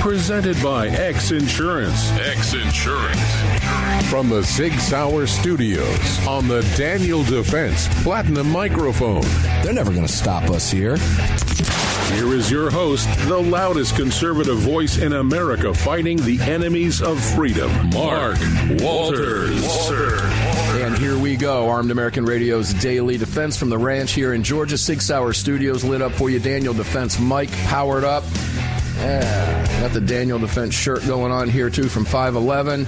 Presented by X Insurance. X Insurance. From the Sig Sauer Studios on the Daniel Defense Platinum Microphone. They're never going to stop us here. Here is your host, the loudest conservative voice in America fighting the enemies of freedom, Mark Walters. And here we go. Armed American Radio's daily defense from the ranch here in Georgia. Sig Sauer Studios lit up for you. Daniel Defense Mike powered up. Yeah, got the Daniel Defense shirt going on here too from 511.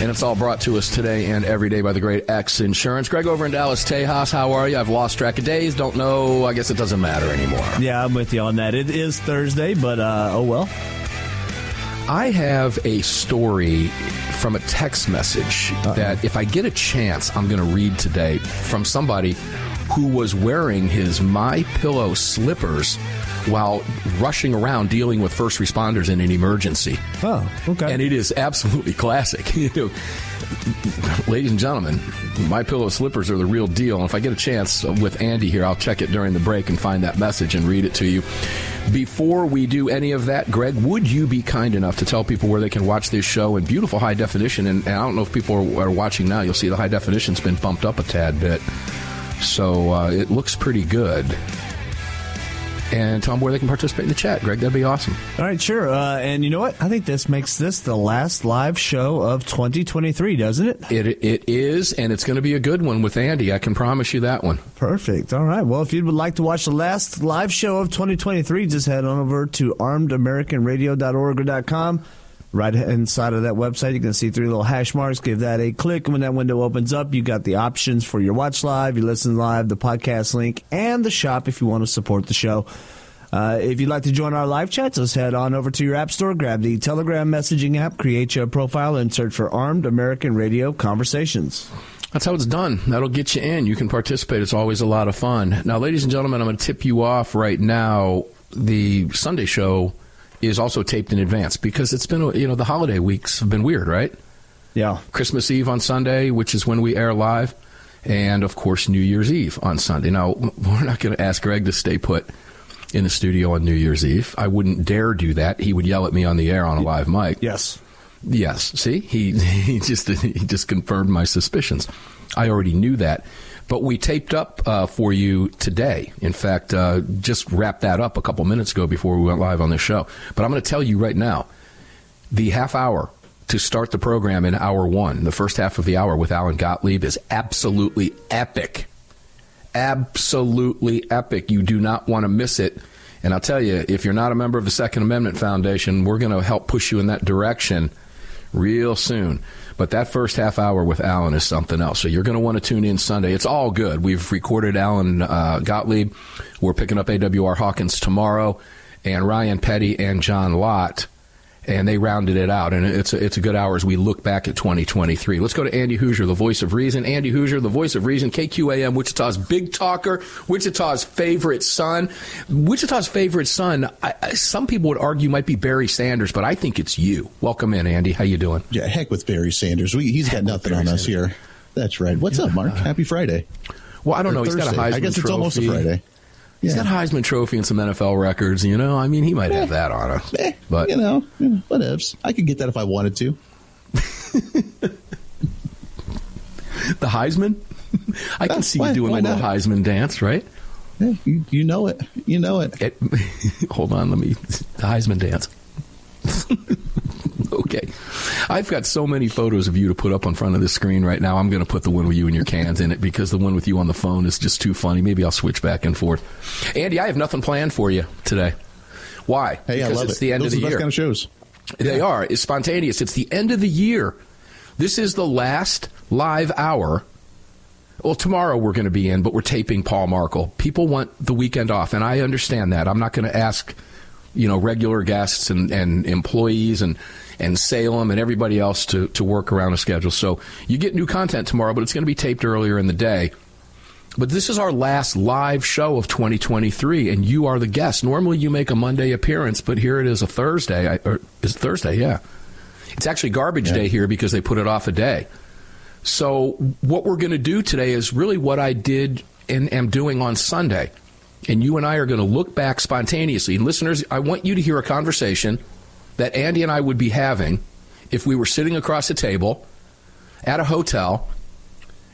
And it's all brought to us today and every day by the great X Insurance. Greg over in Dallas, Tejas, how are you? I've lost track of days. Don't know. I guess it doesn't matter anymore. Yeah, I'm with you on that. It is Thursday, but uh, oh well. I have a story from a text message Uh-oh. that if I get a chance, I'm going to read today from somebody who was wearing his My Pillow slippers while rushing around dealing with first responders in an emergency. Oh, okay. And it is absolutely classic. you know, ladies and gentlemen, my pillow slippers are the real deal. And if I get a chance with Andy here, I'll check it during the break and find that message and read it to you. Before we do any of that, Greg, would you be kind enough to tell people where they can watch this show in beautiful high definition? And, and I don't know if people are, are, watching now. You'll see the high definition's been bumped up a tad bit, so uh, it looks pretty good and tell them where they can participate in the chat. Greg, that'd be awesome. All right, sure. Uh, and you know what? I think this makes this the last live show of 2023, doesn't it? It it is, and it's going to be a good one with Andy. I can promise you that one. Perfect. All right. Well, if you would like to watch the last live show of 2023, just head on over to armedamericanradio.org or .com. Right inside of that website, you can see three little hash marks. Give that a click. And when that window opens up, you got the options for your watch live, your listen live, the podcast link, and the shop if you want to support the show. Uh, if you'd like to join our live chats, just head on over to your app store, grab the Telegram messaging app, create your profile, and search for Armed American Radio Conversations. That's how it's done. That'll get you in. You can participate. It's always a lot of fun. Now, ladies and gentlemen, I'm going to tip you off right now. The Sunday show is also taped in advance because it's been, you know, the holiday weeks have been weird, right? Yeah. Christmas Eve on Sunday, which is when we air live, and of course, New Year's Eve on Sunday. Now, we're not going to ask Greg to stay put in the studio on New Year's Eve. I wouldn't dare do that. He would yell at me on the air on a live mic. Yes. Yes. See, he he just he just confirmed my suspicions. I already knew that. But we taped up uh, for you today. In fact, uh, just wrapped that up a couple minutes ago before we went live on this show. But I'm going to tell you right now the half hour to start the program in hour one, the first half of the hour with Alan Gottlieb, is absolutely epic. Absolutely epic. You do not want to miss it. And I'll tell you, if you're not a member of the Second Amendment Foundation, we're going to help push you in that direction real soon. But that first half hour with Alan is something else. So you're going to want to tune in Sunday. It's all good. We've recorded Alan uh, Gottlieb. We're picking up AWR Hawkins tomorrow, and Ryan Petty and John Lott and they rounded it out. And it's a, it's a good hour as we look back at 2023. Let's go to Andy Hooser, the voice of reason. Andy Hooser, the voice of reason, KQAM, Wichita's big talker, Wichita's favorite son. Wichita's favorite son, I, I, some people would argue might be Barry Sanders, but I think it's you. Welcome in, Andy. How you doing? Yeah, heck with Barry Sanders. We, he's heck got nothing on us here. That's right. What's yeah. up, Mark? Happy Friday. Well, I don't or know. Thursday. He's got a Heisman I guess trophy. it's almost a Friday. He's Yeah. got Heisman Trophy and some NFL records. You know, I mean, he might have eh. that on us. Eh, But you know, yeah, whatevs. I could get that if I wanted to. the Heisman, I can see why- you doing a little not? Heisman dance, right? Yeah, you, you know it. You know it. It, hold on, let me the Heisman dance. okay, I've got so many photos of you to put up on front of the screen right now. I'm going to put the one with you and your cans in it because the one with you on the phone is just too funny. Maybe I'll switch back and forth. Andy, I have nothing planned for you today. Why? Hey, because I love it's it. the end Those of the the best year. kind of shows. They are. It's spontaneous. It's the end of the year. This is the last live hour. Well, tomorrow we're going to be in, but we're taping Paul Markel. People want the weekend off, and I understand that. I'm not going to ask, you know, regular guests and, and employees and and Salem and everybody else to, to work around a schedule. So you get new content tomorrow, but it's going to be taped earlier in the day. But this is our last live show of 2023, and you are the guest. Normally, you make a Monday appearance, but here it is a Thursday. I, or it's Thursday, yeah. It's actually garbage yeah. day here because they put it off a day. So, what we're going to do today is really what I did and am doing on Sunday. And you and I are going to look back spontaneously. And listeners, I want you to hear a conversation that Andy and I would be having if we were sitting across a table at a hotel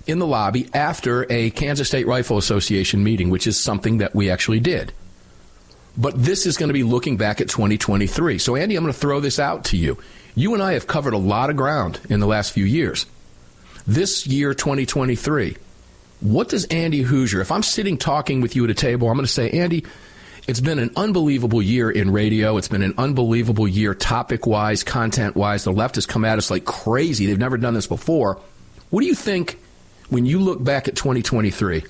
in the lobby after a Kansas State Rifle Association meeting, which is something that we actually did. But this is going to be looking back at 2023. So, Andy, I'm going to throw this out to you. You and I have covered a lot of ground in the last few years. This year, 2023, what does Andy Hooser, if I'm sitting talking with you at a table, I'm going to say, Andy, it's been an unbelievable year in radio. It's been an unbelievable year topic wise, content wise. The left has come at us like crazy. They've never done this before. What do you think when you look back at 2023,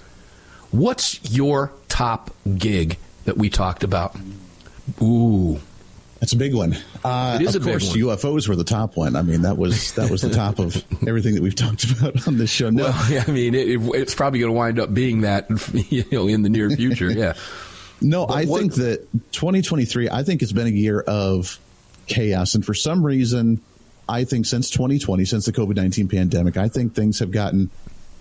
what's your top gig that we talked about? Ooh. That's a big one. Uh, it is of a course, big one. UFOs were the top one. I mean, that was that was the top of everything that we've talked about on this show. No. Well, yeah, I mean, it, it's probably going to wind up being that, you know, in the near future. Yeah. No, but I what, think that 2023. I think it's been a year of chaos, and for some reason, I think since 2020, since the COVID 19 pandemic, I think things have gotten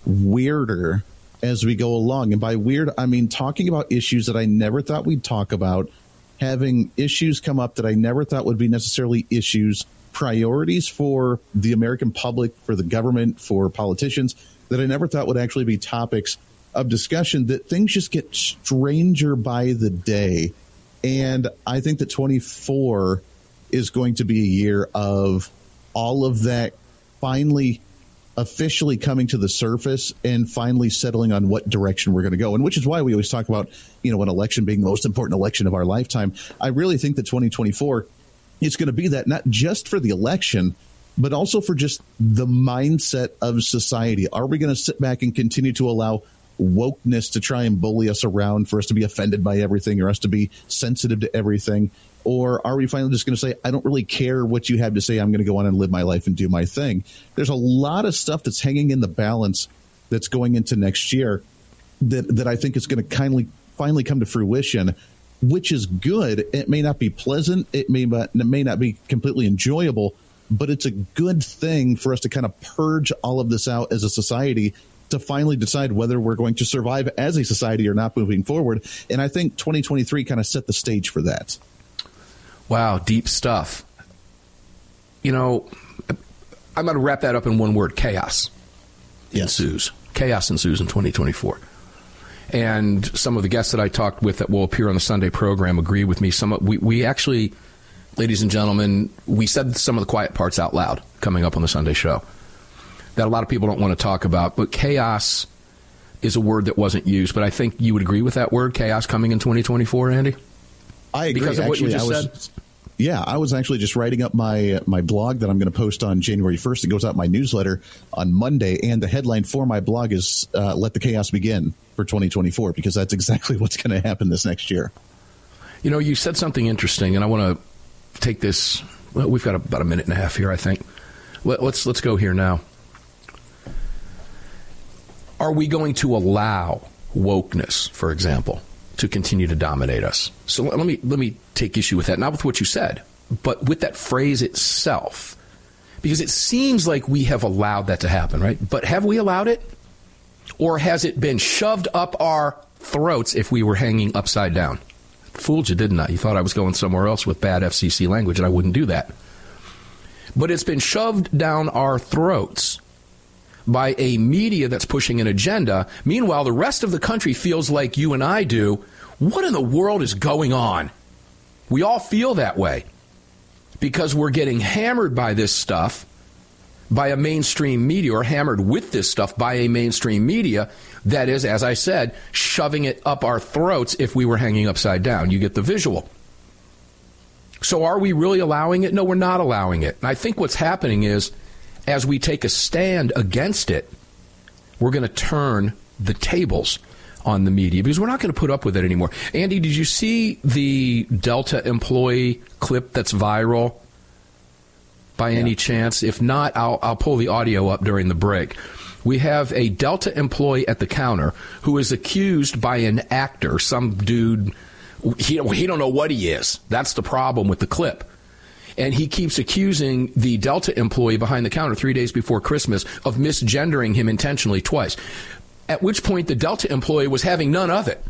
weirder as we go along. And by weird, I mean talking about issues that I never thought we'd talk about, having issues come up that I never thought would be necessarily issues, priorities for the American public, for the government, for politicians that I never thought would actually be topics of discussion, that things just get stranger by the day. And I think that 24 is going to be a year of all of that finally officially coming to the surface and finally settling on what direction we're going to go. And which is why we always talk about, you know, an election being the most important election of our lifetime. I really think that 2024 is going to be that not just for the election, but also for just the mindset of society. Are we going to sit back and continue to allow wokeness to try and bully us around for us to be offended by everything or us to be sensitive to everything? Or are we finally just going to say, I don't really care what you have to say. I'm going to go on and live my life and do my thing. There's a lot of stuff that's hanging in the balance that's going into next year that, that I think is going to kindly finally come to fruition, which is good. It may not be pleasant. It may, it may not be completely enjoyable, but it's a good thing for us to kind of purge all of this out as a society to finally decide whether we're going to survive as a society or not moving forward. And I think 2023 kind of set the stage for that. Wow, deep stuff. You know, I'm going to wrap that up in one word chaos yes. ensues. Chaos ensues in 2024. And some of the guests that I talked with that will appear on the Sunday program agree with me. Some we, we actually, ladies and gentlemen, we said some of the quiet parts out loud coming up on the Sunday show that a lot of people don't want to talk about. But chaos is a word that wasn't used. But I think you would agree with that word, chaos, coming in 2024, Andy? I agree. Because of actually, what you just was, said? Yeah, I was actually just writing up my my blog that I'm going to post on January 1st. It goes out my newsletter on Monday, and the headline for my blog is uh, "Let the Chaos Begin" for 2024 because that's exactly what's going to happen this next year. You know, you said something interesting, and I want to take this. Well, we've got about a minute and a half here, I think. Let, let's let's go here now. Are we going to allow wokeness, for example, to continue to dominate us. So let me let me take issue with that, not with what you said, but with that phrase itself, because it seems like we have allowed that to happen, right? But have we allowed it, or has it been shoved up our throats if we were hanging upside down? Fooled you, didn't I? You thought I was going somewhere else with bad FCC language, and I wouldn't do that. But it's been shoved down our throats by a media that's pushing an agenda. Meanwhile, the rest of the country feels like you and I do. What in the world is going on? We all feel that way because we're getting hammered by this stuff by a mainstream media or hammered with this stuff by a mainstream media that is, as I said, shoving it up our throats if we were hanging upside down. You get the visual. So are we really allowing it? No, we're not allowing it. And I think what's happening is as we take a stand against it, we're going to turn the tables on the media because we're not going to put up with it anymore. Andy, did you see the Delta employee clip that's viral by yeah. any chance? If not, I'll, I'll pull the audio up during the break. We have a Delta employee at the counter who is accused by an actor, some dude. He, he don't know what he is. That's the problem with the clip and he keeps accusing the Delta employee behind the counter three days before Christmas of misgendering him intentionally twice. At which point, the Delta employee was having none of it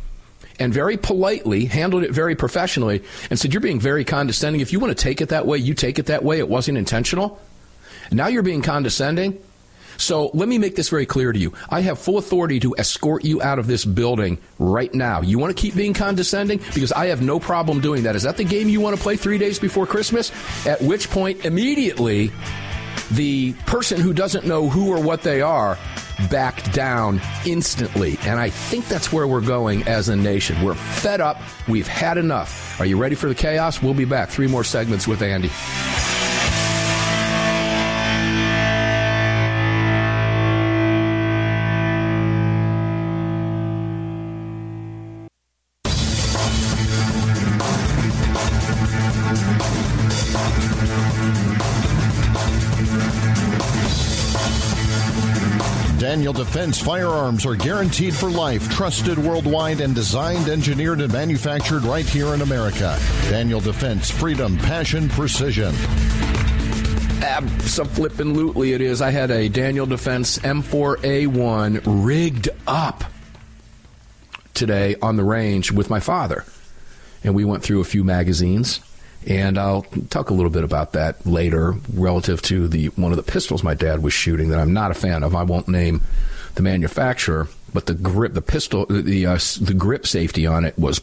and very politely handled it very professionally and said, You're being very condescending. If you want to take it that way, you take it that way. It wasn't intentional. Now you're being condescending. So let me make this very clear to you. I have full authority to escort you out of this building right now. You want to keep being condescending? Because I have no problem doing that. Is that the game you want to play three days before Christmas? At which point, immediately, the person who doesn't know who or what they are backed down instantly. And I think that's where we're going as a nation. We're fed up. We've had enough. Are you ready for the chaos? We'll be back. Three more segments with Andy. Daniel Defense firearms are guaranteed for life, trusted worldwide, and designed, engineered, and manufactured right here in America. Daniel Defense, freedom, passion, precision. Absolutely, it is. I had a Daniel Defense M4A1 rigged up today on the range with my father. And we went through a few magazines and I'll talk a little bit about that later relative to the one of the pistols my dad was shooting that I'm not a fan of. I won't name the manufacturer, but the grip, the pistol, the uh, the grip safety on it was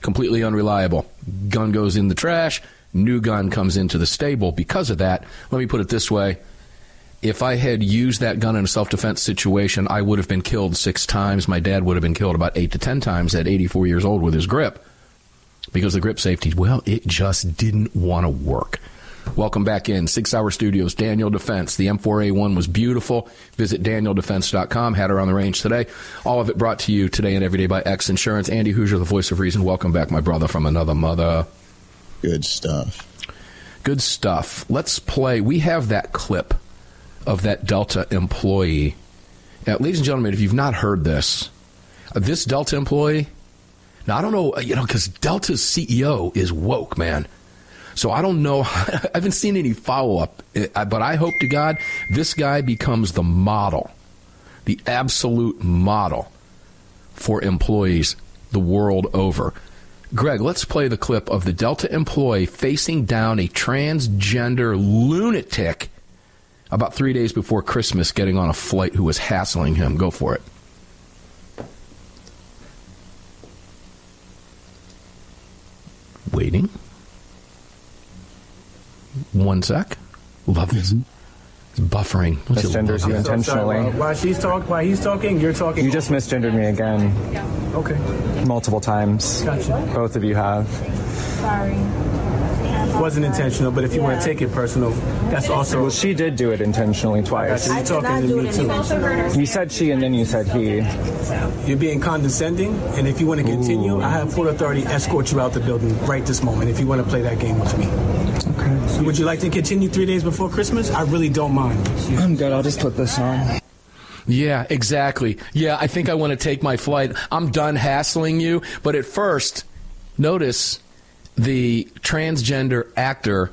completely unreliable. Gun goes in the trash. New gun comes into the stable. Because of that, let me put it this way: if I had used that gun in a self defense situation, I would have been killed six times. My dad would have been killed about eight to ten times at 84 years old with his grip because the grip safety, well, it just didn't want to work. Welcome back in. Sig Sauer Studios, Daniel Defense. The M4A1 was beautiful. Visit danieldefense.com. Had her on the range today. All of it brought to you today and every day by X Insurance. Andy Hooser, the voice of reason. Welcome back, my brother from another mother. Good stuff. Good stuff. Let's play. We have that clip of that Delta employee. Now, ladies and gentlemen, if you've not heard this, uh, this Delta employee now, I don't know, you know, because Delta's CEO is woke, man. So I don't know. I haven't seen any follow up, eh, but I hope to God this guy becomes the model, the absolute model for employees the world over. Greg, let's play the clip of the Delta employee facing down a transgender lunatic about three days before Christmas getting on a flight who was hassling him. Go for it. Waiting. One sec. Love this. Mm-hmm. It's buffering. Misgenders you intentionally. So while she's talking, while he's talking, you're talking. You just misgendered me again. Okay. Multiple times. Gotcha. Both of you have. Sorry wasn't intentional, but if you yeah. want to take it personal, that's also. Well, she did do it intentionally twice. You're talking to me too. You said she and then you said he. You're being condescending, and if you want to continue, Ooh. I have full authority escort you out the building right this moment if you want to play that game with me. Okay. Would you like to continue three days before Christmas? I really don't mind. I'm good. I'll just put this on. Yeah, exactly. Yeah, I think I want to take my flight. I'm done hassling you, but at first, notice the transgender actor,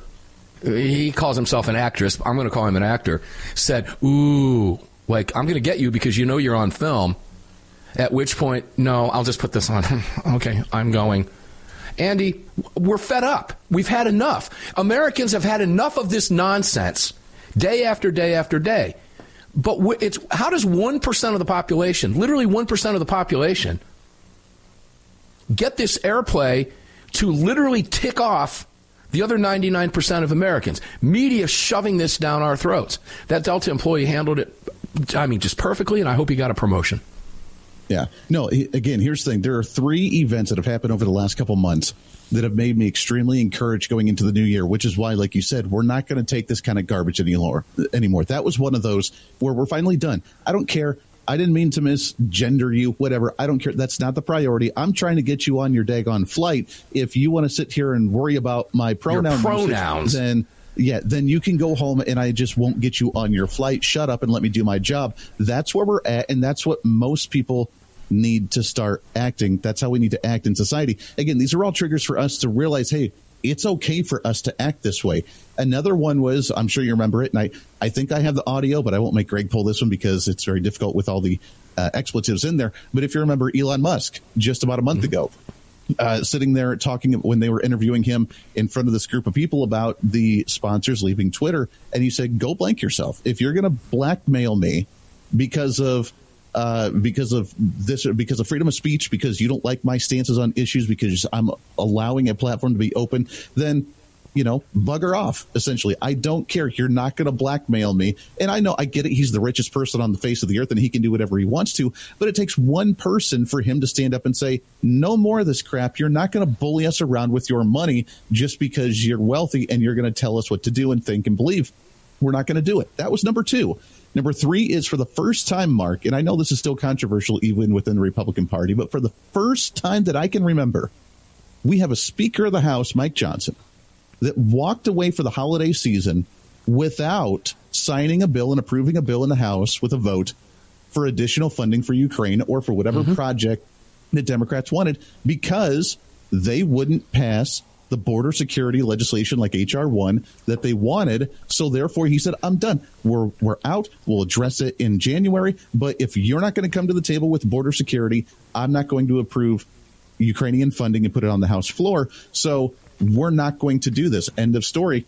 he calls himself an actress, I'm going to call him an actor, said, Ooh, like, I'm going to get you because you know you're on film. At which point, no, I'll just put this on. okay, I'm going. Andy, we're fed up. We've had enough. Americans have had enough of this nonsense day after day after day. But it's how does 1% of the population, literally 1% of the population, get this airplay to literally tick off the other 99% of Americans. Media shoving this down our throats. That Delta employee handled it, I mean, just perfectly, and I hope he got a promotion. Yeah. No, again, here's the thing. There are three events that have happened over the last couple months that have made me extremely encouraged going into the new year, which is why, like you said, we're not going to take this kind of garbage anymore. Anymore. That was one of those where we're finally done. I don't care. I didn't mean to misgender you, whatever. I don't care. That's not the priority. I'm trying to get you on your daggone flight. If you want to sit here and worry about my pronoun pronouns, usage, then yeah, then you can go home and I just won't get you on your flight. Shut up and let me do my job. That's where we're at, and that's what most people need to start acting. That's how we need to act in society. Again, these are all triggers for us to realize, hey, it's okay for us to act this way. Another one was, I'm sure you remember it, and I, I think I have the audio, but I won't make Greg pull this one because it's very difficult with all the uh, expletives in there. But if you remember Elon Musk just about a month mm-hmm. ago, uh, sitting there talking when they were interviewing him in front of this group of people about the sponsors leaving Twitter, and he said, "Go blank yourself. If you're going to blackmail me because of uh, because of this, because of freedom of speech, because you don't like my stances on issues, because I'm allowing a platform to be open, then you know, bugger off, essentially. I don't care. You're not going to blackmail me. And I know, I get it. He's the richest person on the face of the earth and he can do whatever he wants to. But it takes one person for him to stand up and say, no more of this crap. You're not going to bully us around with your money just because you're wealthy and you're going to tell us what to do and think and believe. We're not going to do it. That was number two. Number three is for the first time, Mark, and I know this is still controversial even within the Republican Party, but for the first time that I can remember, we have a Speaker of the House, Mike Johnson, that walked away for the holiday season without signing a bill and approving a bill in the House with a vote for additional funding for Ukraine or for whatever mm-hmm. project the Democrats wanted because they wouldn't pass the border security legislation like HR one that they wanted. So therefore, he said, "I'm done. We're we're out. We'll address it in January. But if you're not going to come to the table with border security, I'm not going to approve Ukrainian funding and put it on the House floor. So we're not going to do this. End of story."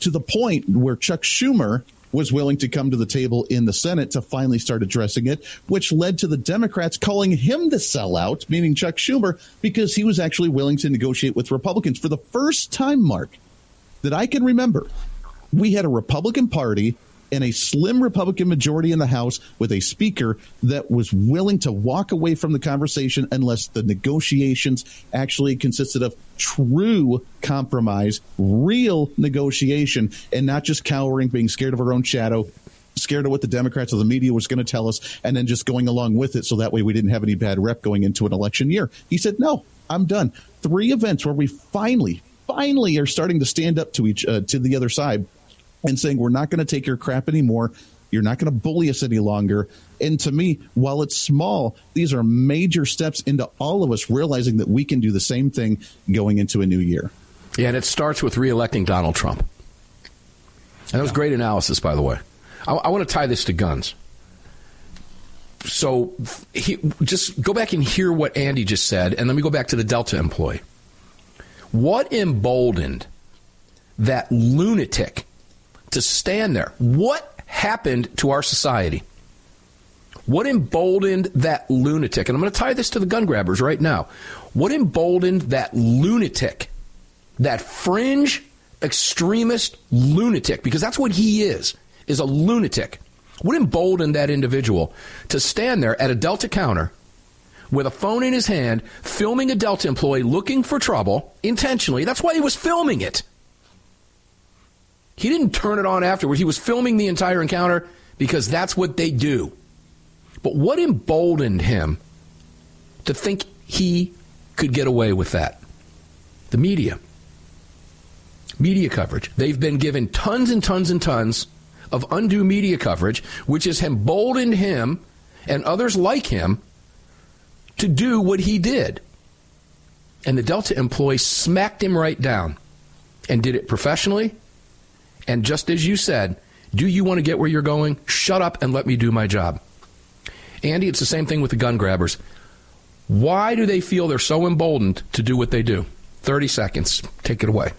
To the point where Chuck Schumer was willing to come to the table in the Senate to finally start addressing it, which led to the Democrats calling him the sellout, meaning Chuck Schumer, because he was actually willing to negotiate with Republicans. For the first time, Mark, that I can remember, we had a Republican Party and a slim Republican majority in the House with a speaker that was willing to walk away from the conversation unless the negotiations actually consisted of true compromise, real negotiation, and not just cowering, being scared of our own shadow, scared of what the Democrats or the media was going to tell us, and then just going along with it so that way we didn't have any bad rep going into an election year. He said, No, I'm done. Three events where we finally, finally are starting to stand up to each uh, to the other side and saying, we're not going to take your crap anymore. You're not going to bully us any longer. And to me, while it's small, these are major steps into all of us realizing that we can do the same thing going into a new year. Yeah, and it starts with reelecting Donald Trump. And that was great analysis, by the way. I, I want to tie this to guns. So he, just go back and hear what Andy just said, and let me go back to the Delta employee. What emboldened that lunatic to stand there. What happened to our society? What emboldened that lunatic? And I'm going to tie this to the gun grabbers right now. What emboldened that lunatic, that fringe extremist lunatic, because that's what he is, is a lunatic. What emboldened that individual to stand there at a Delta counter with a phone in his hand, filming a Delta employee looking for trouble intentionally? That's why he was filming it. He didn't turn it on afterward. He was filming the entire encounter because that's what they do. But what emboldened him to think he could get away with that? The media. Media coverage. They've been given tons and tons and tons of undue media coverage, which has emboldened him and others like him to do what he did. And the Delta employee smacked him right down and did it professionally and just as you said, do you want to get where you're going? Shut up and let me do my job. Andy, it's the same thing with the gun grabbers. Why do they feel they're so emboldened to do what they do? 30 seconds. Take it away.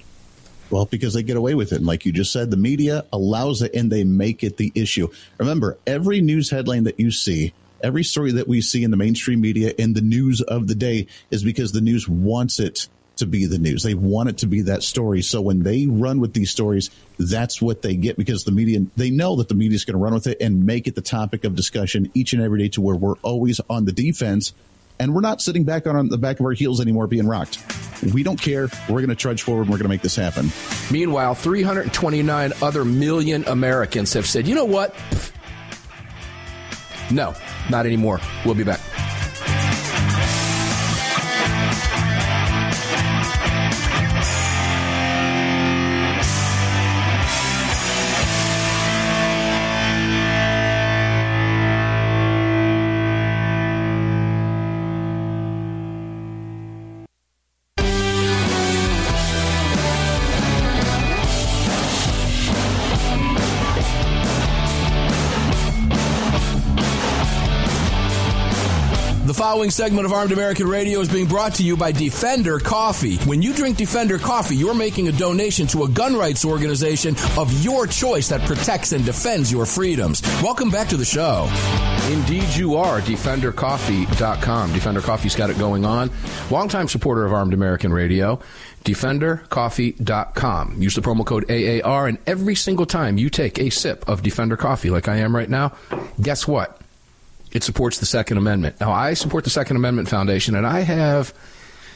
Well, because they get away with it. And like you just said, the media allows it and they make it the issue. Remember, every news headline that you see, every story that we see in the mainstream media in the news of the day is because the news wants it to be the news. They want it to be that story. So when they run with these stories, that's what they get because the media, they know that the media is going to run with it and make it the topic of discussion each and every day to where we're always on the defense and we're not sitting back on the back of our heels anymore being rocked. We don't care. We're going to trudge forward and we're going to make this happen. Meanwhile, 329 other million Americans have said, you know what? No, not anymore. We'll be back. Following segment of Armed American Radio is being brought to you by Defender Coffee. When you drink Defender Coffee, you're making a donation to a gun rights organization of your choice that protects and defends your freedoms. Welcome back to the show. Indeed, you are. DefenderCoffee.com. Defender Coffee's got it going on. Longtime supporter of Armed American Radio. DefenderCoffee.com. Use the promo code AAR, and every single time you take a sip of Defender Coffee, like I am right now, guess what? It supports the Second Amendment. Now, I support the Second Amendment Foundation, and I have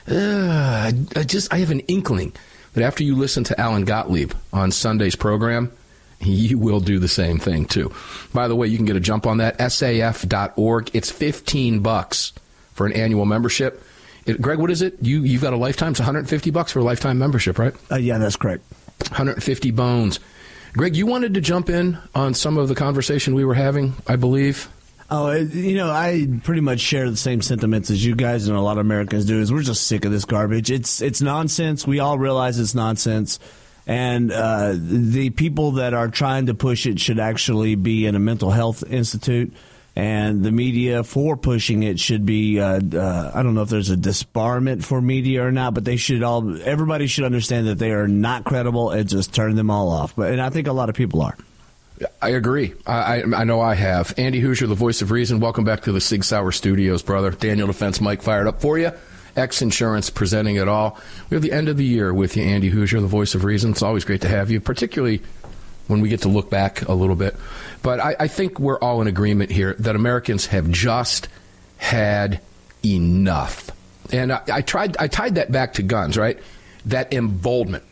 uh, I just I have an inkling that after you listen to Alan Gottlieb on Sunday's program, you will do the same thing too. By the way, you can get a jump on that saf.org. It's 15 bucks for an annual membership. It, Greg, what is it? You you've got a lifetime. It's 150 bucks for a lifetime membership, right? Uh, yeah, that's correct. 150 bones. Greg, you wanted to jump in on some of the conversation we were having, I believe. Oh, you know, I pretty much share the same sentiments as you guys and a lot of Americans do. Is we're just sick of this garbage. It's it's nonsense. We all realize it's nonsense, and uh, the people that are trying to push it should actually be in a mental health institute. And the media for pushing it should be. Uh, uh, I don't know if there's a disbarment for media or not, but they should all. Everybody should understand that they are not credible and just turn them all off. But and I think a lot of people are. I agree. I, I, know I have. Andy Hooser, the voice of reason. Welcome back to the Sig Sauer Studios, brother. Daniel Defense, Mike fired up for you. X Insurance presenting it all. We have the end of the year with you, Andy Hooser, the voice of reason. It's always great to have you, particularly when we get to look back a little bit. But I, I think we're all in agreement here that Americans have just had enough. And I, I tried. I tied that back to guns, right? That emboldenment.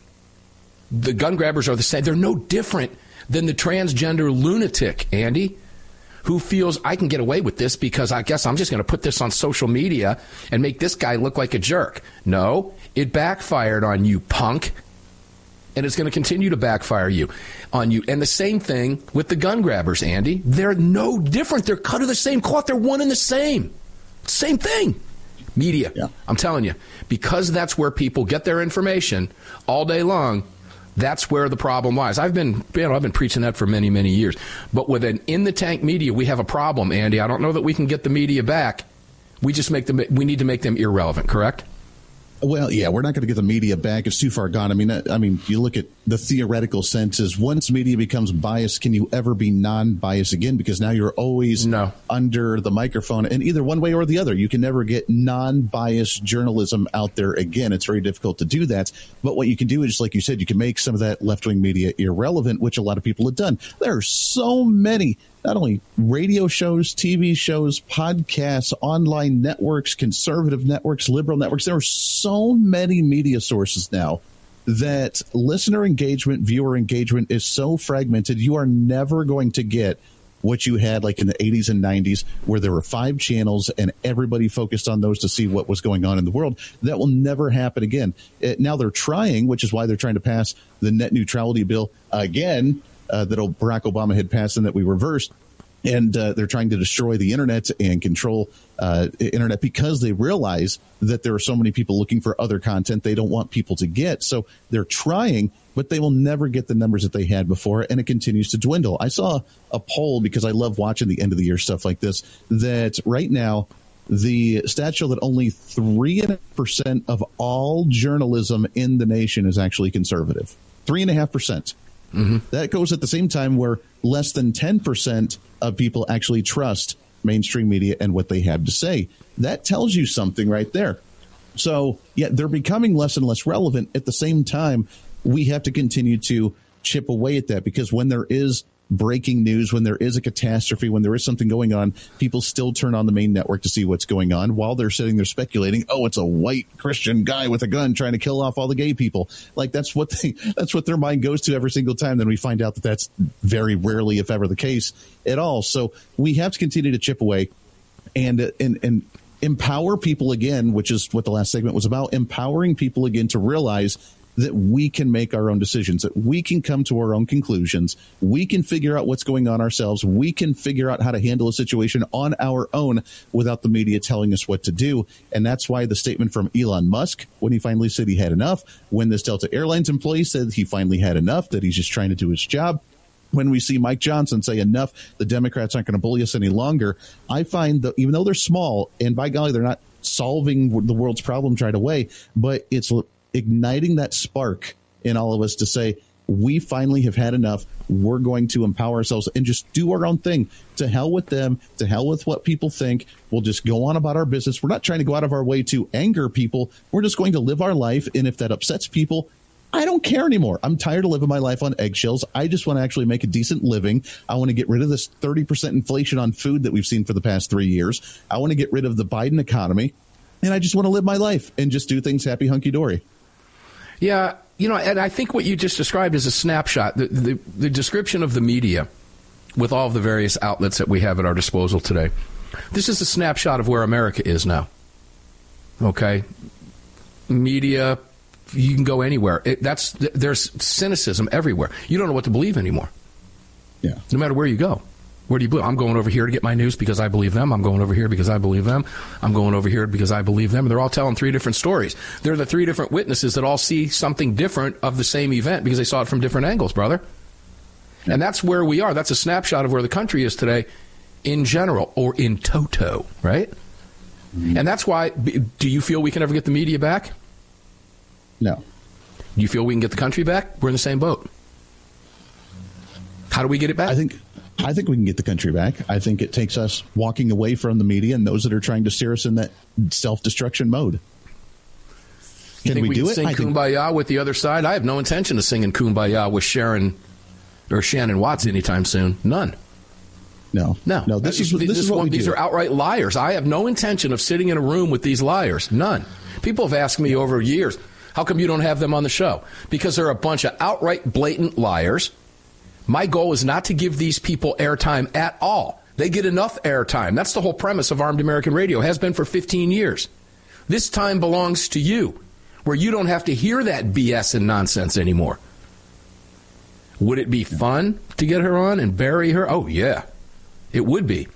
The gun grabbers are the same. They're no different than the transgender lunatic, Andy, who feels I can get away with this because I guess I'm just going to put this on social media and make this guy look like a jerk. No, it backfired on you, punk. And it's going to continue to backfire you on you. And the same thing with the gun grabbers, Andy. They're no different. They're cut of the same cloth. They're one and the same. Same thing. Media. Yeah. I'm telling you, because that's where people get their information all day long that's where the problem lies. I've been, you know, I've been preaching that for many, many years. But with an in the tank media, we have a problem, Andy. I don't know that we can get the media back. We just make them. We need to make them irrelevant. Correct? Well, yeah, we're not going to get the media back. It's too far gone. I mean, I mean, you look at the theoretical senses. Once media becomes biased, can you ever be non-biased again? Because now you're always no. under the microphone, and either one way or the other, you can never get non-biased journalism out there again. It's very difficult to do that. But what you can do is, like you said, you can make some of that left-wing media irrelevant, which a lot of people have done. There are so many not only radio shows, TV shows, podcasts, online networks, conservative networks, liberal networks. There are so many media sources now that listener engagement, viewer engagement is so fragmented. You are never going to get what you had like in the 80s and 90s where there were five channels and everybody focused on those to see what was going on in the world that will never happen again it, now they're trying which is why they're trying to pass the net neutrality bill again uh, that Barack Obama had passed and that we reversed. And uh, they're trying to destroy the internet and control uh, internet because they realize that there are so many people looking for other content they don't want people to get. So they're trying, but they will never get the numbers that they had before, and it continues to dwindle. I saw a poll because I love watching the end of the year stuff like this. That right now the stats show that only 3% of all journalism in the nation is actually conservative. 3.5%. Mm-hmm. That goes at the same time where less than 10% of people actually trust mainstream media and what they have to say. That tells you something right there. So, yeah, they're becoming less and less relevant. At the same time, we have to continue to chip away at that because when there is breaking news, when there is a catastrophe, when there is something going on, people still turn on the main network to see what's going on while they're sitting there speculating, oh, it's a white Christian guy with a gun trying to kill off all the gay people. Like that's what they, that's what their mind goes to every single time. Then we find out that that's very rarely, if ever the case at all. So we have to continue to chip away and, and, and empower people again, which is what the last segment was about, empowering people again to realize that we can make our own decisions, that we can come to our own conclusions. We can figure out what's going on ourselves. We can figure out how to handle a situation on our own without the media telling us what to do. And that's why the statement from Elon Musk, when he finally said he had enough, when this Delta Airlines employee said he finally had enough, that he's just trying to do his job, when we see Mike Johnson say enough, the Democrats aren't going to bully us any longer. I find that even though they're small, and by golly, they're not solving the world's problems right away, but it's igniting that spark in all of us to say, we finally have had enough. We're going to empower ourselves and just do our own thing. To hell with them, to hell with what people think. We'll just go on about our business. We're not trying to go out of our way to anger people. We're just going to live our life. And if that upsets people, I don't care anymore. I'm tired of living my life on eggshells. I just want to actually make a decent living. I want to get rid of this 30% inflation on food that we've seen for the past three years. I want to get rid of the Biden economy. And I just want to live my life and just do things happy hunky dory. Yeah, you know, and I think what you just described is a snapshot. The, the, the description of the media with all of the various outlets that we have at our disposal today. This is a snapshot of where America is now. Okay? Media, you can go anywhere. It, that's There's cynicism everywhere. You don't know what to believe anymore. Yeah. No matter where you go. Where do you believe? I'm going over here to get my news because I believe them. I'm going over here because I believe them. I'm going over here because I believe them. And they're all telling three different stories. They're the three different witnesses that all see something different of the same event because they saw it from different angles, brother. And that's where we are. That's a snapshot of where the country is today in general or in toto, right? Mm-hmm. And that's why, do you feel we can ever get the media back? No. Do you feel we can get the country back? We're in the same boat. How do we get it back? I think I think we can get the country back. I think it takes us walking away from the media and those that are trying to steer us in that self destruction mode. Can we, we, do can it? Sing I Kumbaya think... with the other side? I have no intention of singing Kumbaya with Sharon or Shannon Watts anytime soon. None. No, no, no. This, is, this, this is what one, these do. are outright liars. I have no intention of sitting in a room with these liars. None. People have asked me over years, "How come you don't have them on the show?" Because they're a bunch of outright blatant liars my goal is not to give these people airtime at all. They get enough airtime. That's the whole premise of Armed American Radio, has been for 15 years. This time belongs to you, where you don't have to hear that BS and nonsense anymore. Would it be fun to get her on and bury her? Oh, yeah, it would be.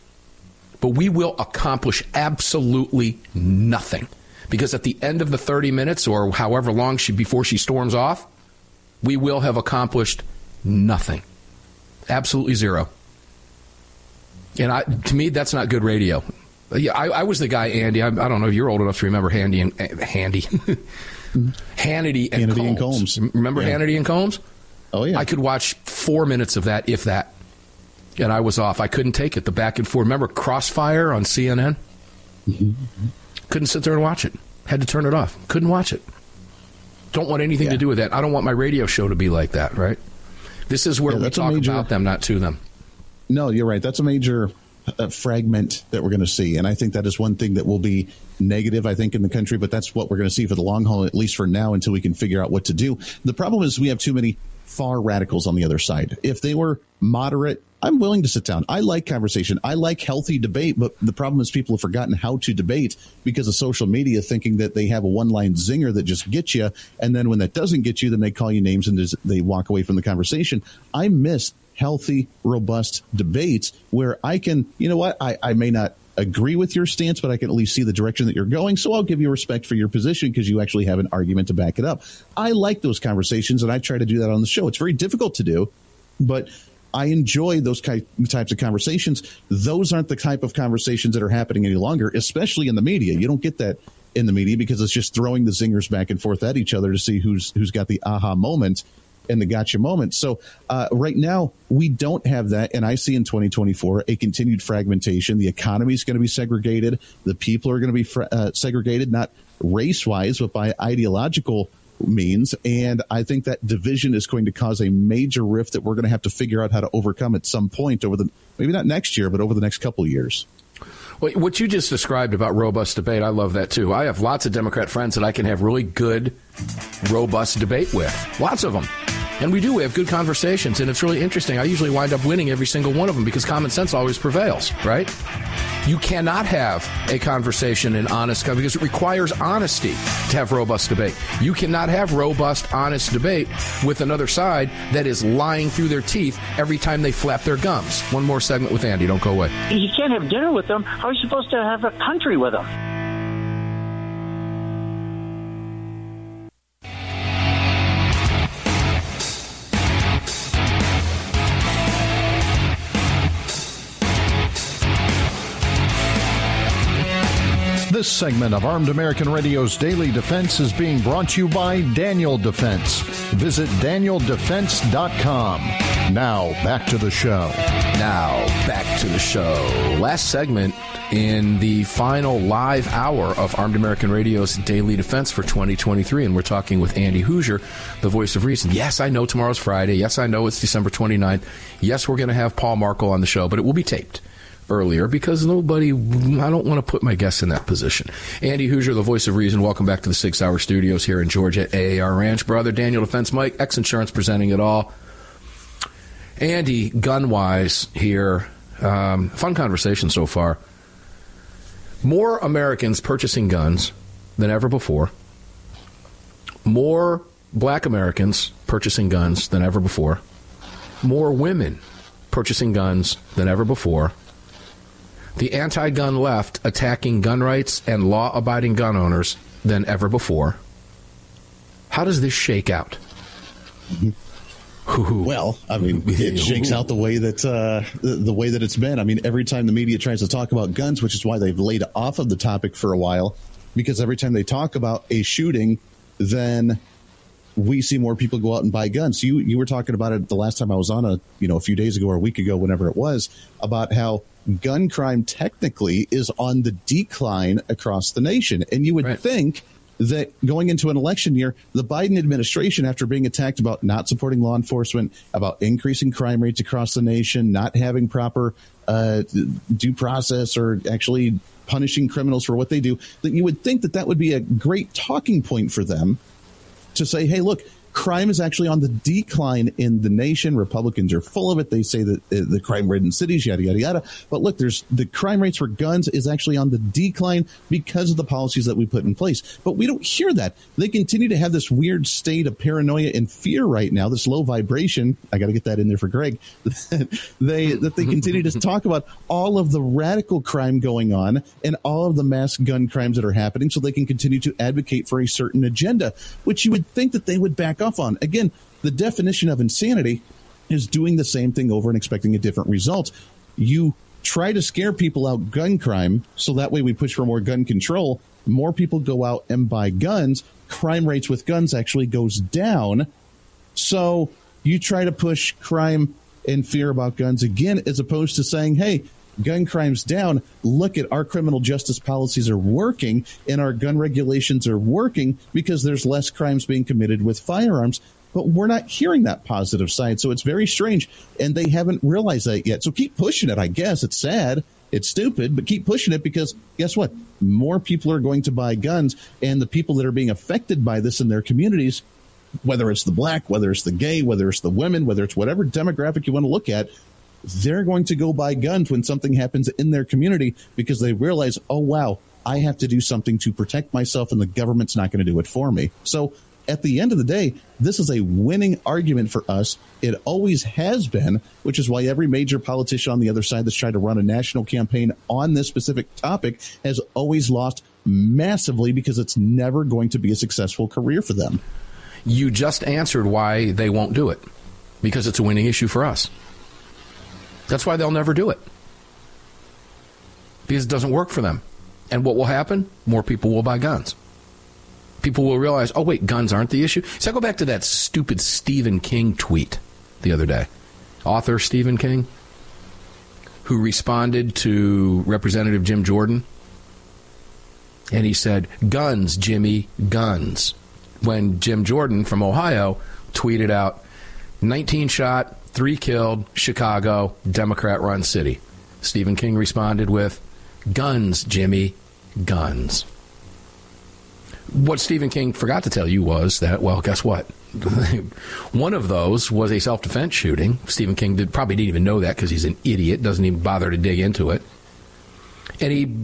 But we will accomplish absolutely nothing. Because at the end of the 30 minutes or however long she before she storms off, we will have accomplished nothing. Absolutely zero. And I, to me, that's not good radio. Yeah, I, I was the guy, Andy. I, I, don't know if you're old enough to remember Handy and uh, Handy, Hannity and Hannity Colmes. and Colmes. Remember yeah. Hannity and Colmes? Oh yeah. I could watch four minutes of that, if that, and I was off. I couldn't take it. The back and forth. Remember Crossfire on CNN? Mm-hmm. Couldn't sit there and watch it. Had to turn it off. Couldn't watch it. Don't want anything yeah. to do with that. I don't want my radio show to be like that, right? This is where yeah, we talk major, about them, not to them. No, you're right. That's a major uh, fragment that we're going to see, and I think that is one thing that will be negative. I think in the country, but that's what we're going to see for the long haul, at least for now, until we can figure out what to do. The problem is we have too many far radicals on the other side. If they were moderate I'm willing to sit down. I like conversation. I like healthy debate, but the problem is people have forgotten how to debate because of social media, thinking that they have a one line zinger that just gets you. And then when that doesn't get you, then they call you names and they walk away from the conversation. I miss healthy, robust debates where I can, you know what, I, I may not agree with your stance, but I can at least see the direction that you're going. So I'll give you respect for your position because you actually have an argument to back it up. I like those conversations and I try to do that on the show. It's very difficult to do, but I enjoy those types of conversations. Those aren't the type of conversations that are happening any longer, especially in the media. You don't get that in the media because it's just throwing the zingers back and forth at each other to see who's who's got the aha moment. And the gotcha moment. So uh, right now we don't have that, and I see in 2024 a continued fragmentation. The economy is going to be segregated. The people are going to be fr- uh, segregated, not race wise, but by ideological means. And I think that division is going to cause a major rift that we're going to have to figure out how to overcome at some point over the maybe not next year, but over the next couple years. Well, what you just described about robust debate, I love that too. I have lots of Democrat friends that I can have really good, robust debate with. Lots of them. And we do. We have good conversations, and it's really interesting. I usually wind up winning every single one of them because common sense always prevails, right? You cannot have a conversation in honest because it requires honesty to have robust debate. You cannot have robust, honest debate with another side that is lying through their teeth every time they flap their gums. One more segment with Andy. Don't go away. You can't have dinner with them. How are you supposed to have a country with them? This segment of Armed American Radio's Daily Defense is being brought to you by Daniel Defense. Visit danieldefense.com. Now, back to the show. Now, back to the show. Last segment in the final live hour of Armed American Radio's Daily Defense for 2023. And we're talking with Andy Hooser, the voice of reason. Yes, I know tomorrow's Friday. Yes, I know it's December 29th. Yes, we're going to have Paul Markel on the show, but it will be taped earlier because nobody, I don't want to put my guests in that position. Andy Hooser, the voice of reason, welcome back to the Sig Sauer Studios here in Georgia at AAR Ranch. Brother Daniel Defense Mike, X Insurance presenting it all. Andy, gun wise here, um, fun conversation so far. More Americans purchasing guns than ever before. More black Americans purchasing guns than ever before. More women purchasing guns than ever before the anti gun left attacking gun rights and law abiding gun owners than ever before. How does this shake out? Well, I mean, it shakes out the way that uh, the, the way that it's been. I mean, every time the media tries to talk about guns, which is why they've laid off of the topic for a while, because every time they talk about a shooting, then we see more people go out and buy guns. You you were talking about it the last time I was on a you know a few days ago or a week ago, whenever it was, about how gun crime technically is on the decline across the nation, and you would right. think that going into an election year, the Biden administration, after being attacked about not supporting law enforcement, about increasing crime rates across the nation, not having proper uh, due process or actually punishing criminals for what they do, that you would think that that would be a great talking point for them to say, hey, look, crime is actually on the decline in the nation. Republicans are full of it. They say that uh, the crime ridden cities, yada, yada, yada. But look, there's the crime rates for guns is actually on the decline because of the policies that we put in place. But we don't hear that. They continue to have this weird state of paranoia and fear right now, this low vibration. I got to get that in there for Greg. they, that they continue to talk about all of the radical crime going on and all of the mass gun crimes that are happening so they can continue to advocate for a certain agenda, which you would think that they would back off on. Again, the definition of insanity is doing the same thing over and expecting a different result. You try to scare people out gun crime so that way we push for more gun control. More people go out and buy guns. Crime rates with guns actually goes down. So you try to push crime and fear about guns again, as opposed to saying, hey, gun crimes down. Look at our criminal justice policies are working and our gun regulations are working because there's less crimes being committed with firearms. But we're not hearing that positive side. So it's very strange. And they haven't realized that yet. So keep pushing it, I guess. It's sad. It's stupid, but keep pushing it because guess what? More people are going to buy guns. And the people that are being affected by this in their communities, whether it's the black, whether it's the gay, whether it's the women, whether it's whatever demographic you want to look at, they're going to go buy guns when something happens in their community because they realize, oh, wow, I have to do something to protect myself and the government's not going to do it for me. So at the end of the day, this is a winning argument for us. It always has been, which is why every major politician on the other side that's tried to run a national campaign on this specific topic has always lost massively because it's never going to be a successful career for them. You just answered why they won't do it because it's a winning issue for us. That's why they'll never do it. Because it doesn't work for them. And what will happen? More people will buy guns. people will realize, oh, wait, guns aren't the issue. So I go back to that stupid Stephen King tweet the other day. Author Stephen King, who responded to Representative Jim Jordan. And he said, Guns, Jimmy, guns. When Jim Jordan from Ohio tweeted out, 19 shot, 3 killed, Chicago, Democrat run city. Stephen King responded with, Guns, Jimmy, guns. What Stephen King forgot to tell you was that, well, guess what? One of those was a self defense shooting. Stephen King did, probably didn't even know that because he's an idiot, doesn't even bother to dig into it. And he,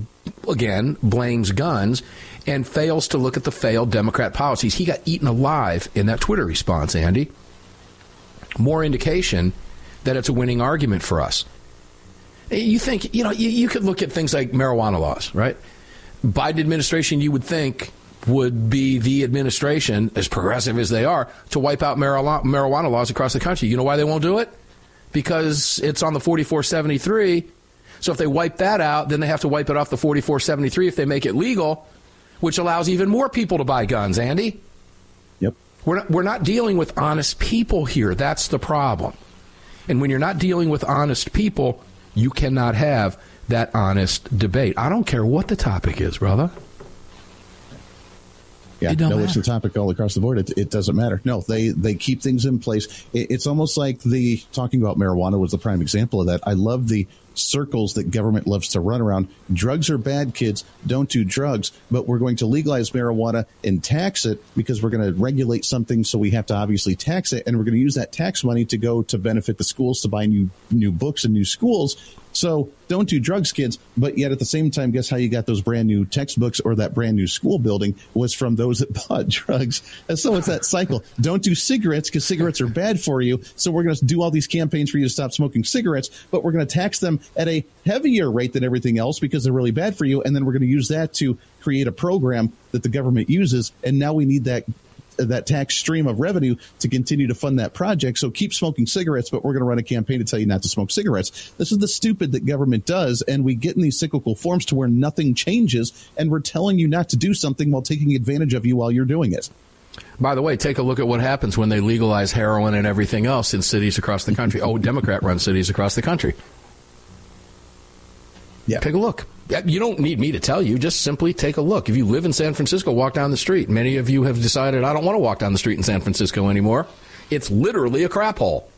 again, blames guns and fails to look at the failed Democrat policies. He got eaten alive in that Twitter response, Andy. More indication that it's a winning argument for us. You think, you know, you, you could look at things like marijuana laws, right? Biden administration, you would think, would be the administration, as progressive as they are, to wipe out marijuana laws across the country. You know why they won't do it? Because it's on the 4473. So if they wipe that out, then they have to wipe it off the 4473 if they make it legal, which allows even more people to buy guns, Andy. Yep. We're not, we're not dealing with honest people here. That's the problem. And when you're not dealing with honest people, you cannot have that honest debate. I don't care what the topic is, brother. Yeah, no, matter. it's the topic all across the board. It, it, doesn't matter. No, they they keep things in place. It, it's almost like the talking about marijuana was the prime example of that. I love the circles that government loves to run around. Drugs are bad, kids. Don't do drugs. But we're going to legalize marijuana and tax it because we're going to regulate something. So we have to obviously tax it, and we're going to use that tax money to go to benefit the schools to buy new new books and new schools. So don't do drugs, kids. But yet at the same time, guess how you got those brand new textbooks or that brand new school building was from those that bought drugs. And so it's that cycle. Don't do cigarettes because cigarettes are bad for you. So we're going to do all these campaigns for you to stop smoking cigarettes, but we're going to tax them at a heavier rate than everything else because they're really bad for you. And then we're going to use that to create a program that the government uses. And now we need that that tax stream of revenue to continue to fund that project. So keep smoking cigarettes, but we're going to run a campaign to tell you not to smoke cigarettes. This is the stupid that government does, and we get in these cyclical forms to where nothing changes, and we're telling you not to do something while taking advantage of you while you're doing it. By the way, take a look at what happens when they legalize heroin and everything else in cities across the country. oh, Democrat run cities across the country. Yeah. Take a look. You don't need me to tell you. Just simply take a look. If you live in San Francisco, walk down the street. Many of you have decided, I don't want to walk down the street in San Francisco anymore. It's literally a crap hole.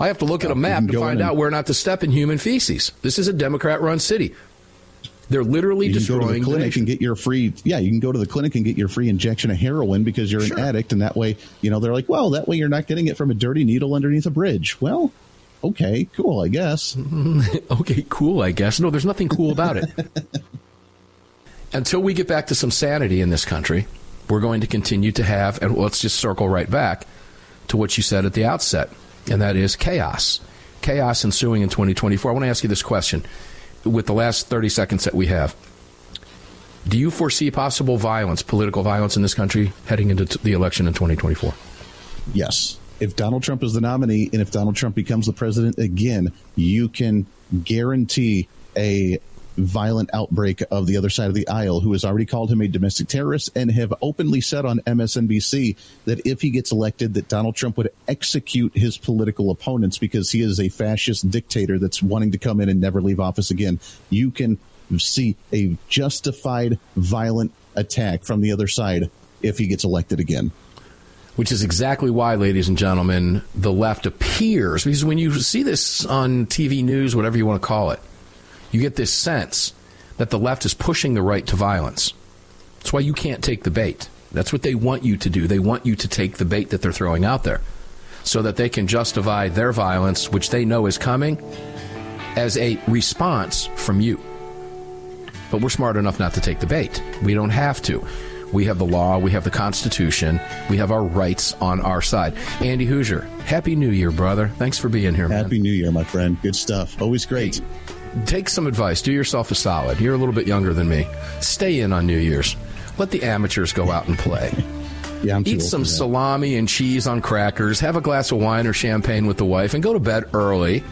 I have to look at a map to find out where not to step in human feces. This is a Democrat run city. They're literally you destroying go to the clinic the and get your free. Yeah, you can go to the clinic and get your free injection of heroin because you're sure. an addict, and that way, you know, they're like, well, that way you're not getting it from a dirty needle underneath a bridge. Well, okay, cool, I guess. okay, cool, I guess. No, there's nothing cool about it. Until we get back to some sanity in this country, we're going to continue to have, and let's just circle right back to what you said at the outset, and that is chaos. Chaos ensuing in 2024. I want to ask you this question with the last 30 seconds that we have. Do you foresee possible violence, political violence in this country heading into the election in 2024? Yes if Donald Trump is the nominee and if Donald Trump becomes the president again, you can guarantee a violent outbreak of the other side of the aisle who has already called him a domestic terrorist and have openly said on MSNBC that if he gets elected that Donald Trump would execute his political opponents because he is a fascist dictator that's wanting to come in and never leave office again. You can see a justified violent attack from the other side if he gets elected again which is exactly why, ladies and gentlemen, the left appears because when you see this on TV news, whatever you want to call it, you get this sense that the left is pushing the right to violence. That's why you can't take the bait. That's what they want you to do. They want you to take the bait that they're throwing out there so that they can justify their violence, which they know is coming, as a response from you. But we're smart enough not to take the bait. We don't have to. We have the law, we have the Constitution, we have our rights on our side. Andy Hooser, Happy New Year, brother. Thanks for being here, man. Happy New Year, my friend. Good stuff. Always great. Hey, take some advice. Do yourself a solid. You're a little bit younger than me. Stay in on New Year's. Let the amateurs go out and play. yeah, Eat some salami and cheese on crackers, have a glass of wine or champagne with the wife, and go to bed early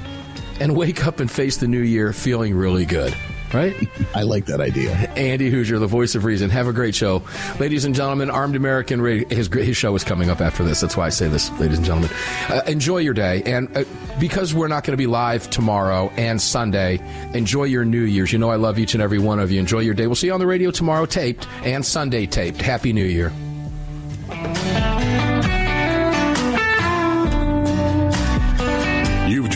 and wake up and face the new year feeling really good. Right? I like that idea. Andy Hooser, the voice of reason. Have a great show. Ladies and gentlemen, Armed American Radio, his, his show is coming up after this. That's why I say this, ladies and gentlemen. Uh, enjoy your day. And uh, because we're not going to be live tomorrow and Sunday, enjoy your New Year's. You know I love each and every one of you. Enjoy your day. We'll see you on the radio tomorrow, taped, and Sunday taped. Happy New Year.